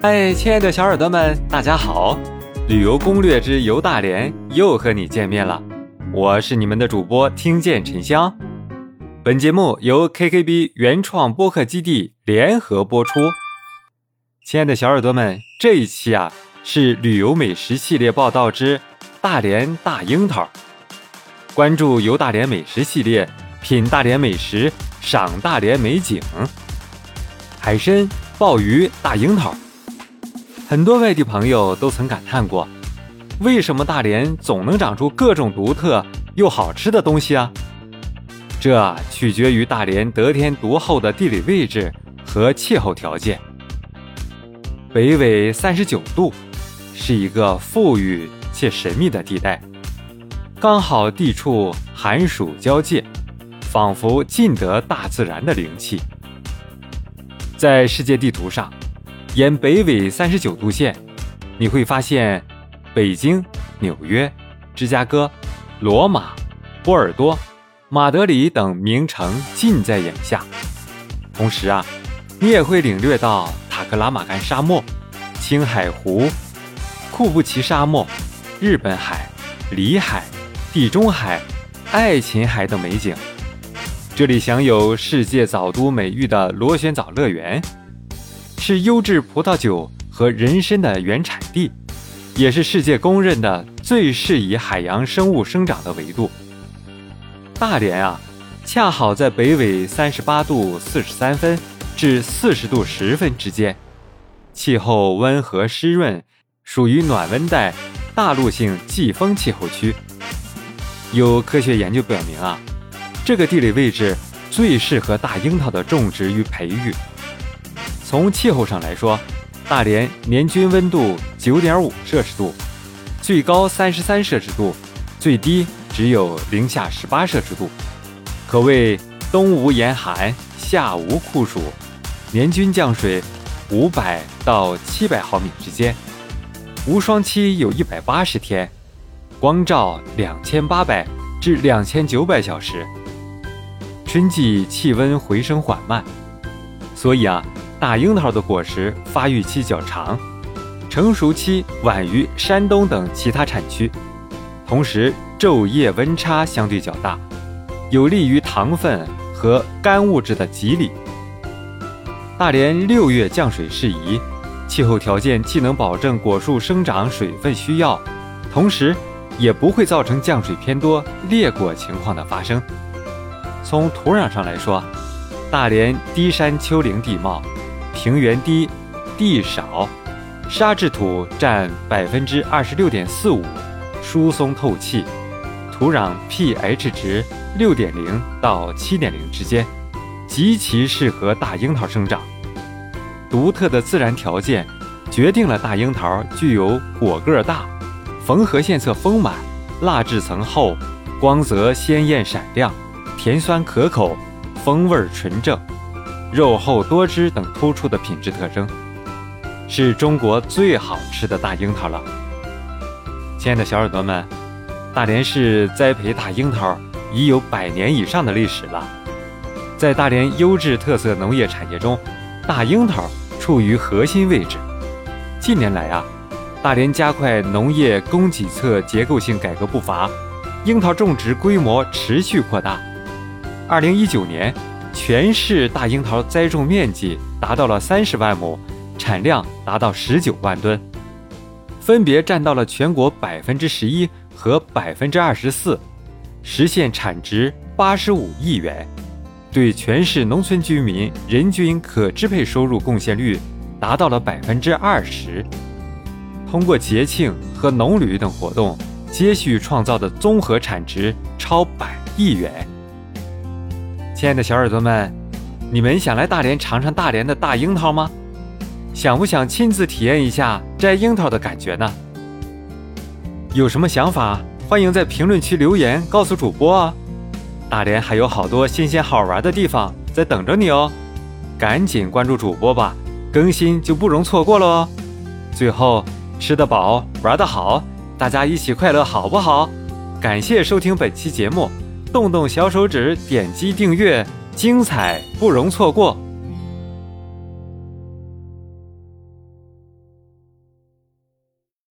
嗨，亲爱的小耳朵们，大家好！旅游攻略之游大连又和你见面了，我是你们的主播听见沉香。本节目由 KKB 原创播客基地联合播出。亲爱的小耳朵们，这一期啊是旅游美食系列报道之大连大樱桃。关注游大连美食系列，品大连美食，赏大连美景。海参、鲍鱼、大樱桃，很多外地朋友都曾感叹过，为什么大连总能长出各种独特又好吃的东西啊？这取决于大连得天独厚的地理位置和气候条件。北纬三十九度，是一个富裕且神秘的地带。刚好地处寒暑交界，仿佛尽得大自然的灵气。在世界地图上，沿北纬三十九度线，你会发现北京、纽约、芝加哥、罗马、波尔多、马德里等名城近在眼下。同时啊，你也会领略到塔克拉玛干沙漠、青海湖、库布齐沙漠、日本海、里海。地中海、爱琴海等美景，这里享有世界早都美誉的螺旋藻乐园，是优质葡萄酒和人参的原产地，也是世界公认的最适宜海洋生物生长的纬度。大连啊，恰好在北纬三十八度四十三分至四十度十分之间，气候温和湿润，属于暖温带大陆性季风气候区。有科学研究表明啊，这个地理位置最适合大樱桃的种植与培育。从气候上来说，大连年均温度九点五摄氏度，最高三十三摄氏度，最低只有零下十八摄氏度，可谓冬无严寒，夏无酷暑，年均降水五百到七百毫米之间，无霜期有一百八十天。光照两千八百至两千九百小时，春季气温回升缓慢，所以啊，大樱桃的果实发育期较长，成熟期晚于山东等其他产区，同时昼夜温差相对较大，有利于糖分和干物质的积累。大连六月降水适宜，气候条件既能保证果树生长水分需要，同时。也不会造成降水偏多、裂果情况的发生。从土壤上来说，大连低山丘陵地貌，平原低，地少，沙质土占百分之二十六点四五，疏松透气，土壤 pH 值六点零到七点零之间，极其适合大樱桃生长。独特的自然条件决定了大樱桃具有果个大。缝合线侧丰满，蜡质层厚，光泽鲜艳闪亮，甜酸可口，风味纯正，肉厚多汁等突出的品质特征，是中国最好吃的大樱桃了。亲爱的小耳朵们，大连市栽培大樱桃已有百年以上的历史了。在大连优质特色农业产业中，大樱桃处于核心位置。近年来啊。大连加快农业供给侧结构性改革步伐，樱桃种植规模持续扩大。二零一九年，全市大樱桃栽种面积达到了三十万亩，产量达到十九万吨，分别占到了全国百分之十一和百分之二十四，实现产值八十五亿元，对全市农村居民人均可支配收入贡献率达到了百分之二十。通过节庆和农旅等活动，接续创造的综合产值超百亿元。亲爱的小耳朵们，你们想来大连尝尝大连的大樱桃吗？想不想亲自体验一下摘樱桃的感觉呢？有什么想法，欢迎在评论区留言告诉主播哦。大连还有好多新鲜好玩的地方在等着你哦，赶紧关注主播吧，更新就不容错过了哦。最后。吃得饱，玩得好，大家一起快乐，好不好？感谢收听本期节目，动动小手指点击订阅，精彩不容错过。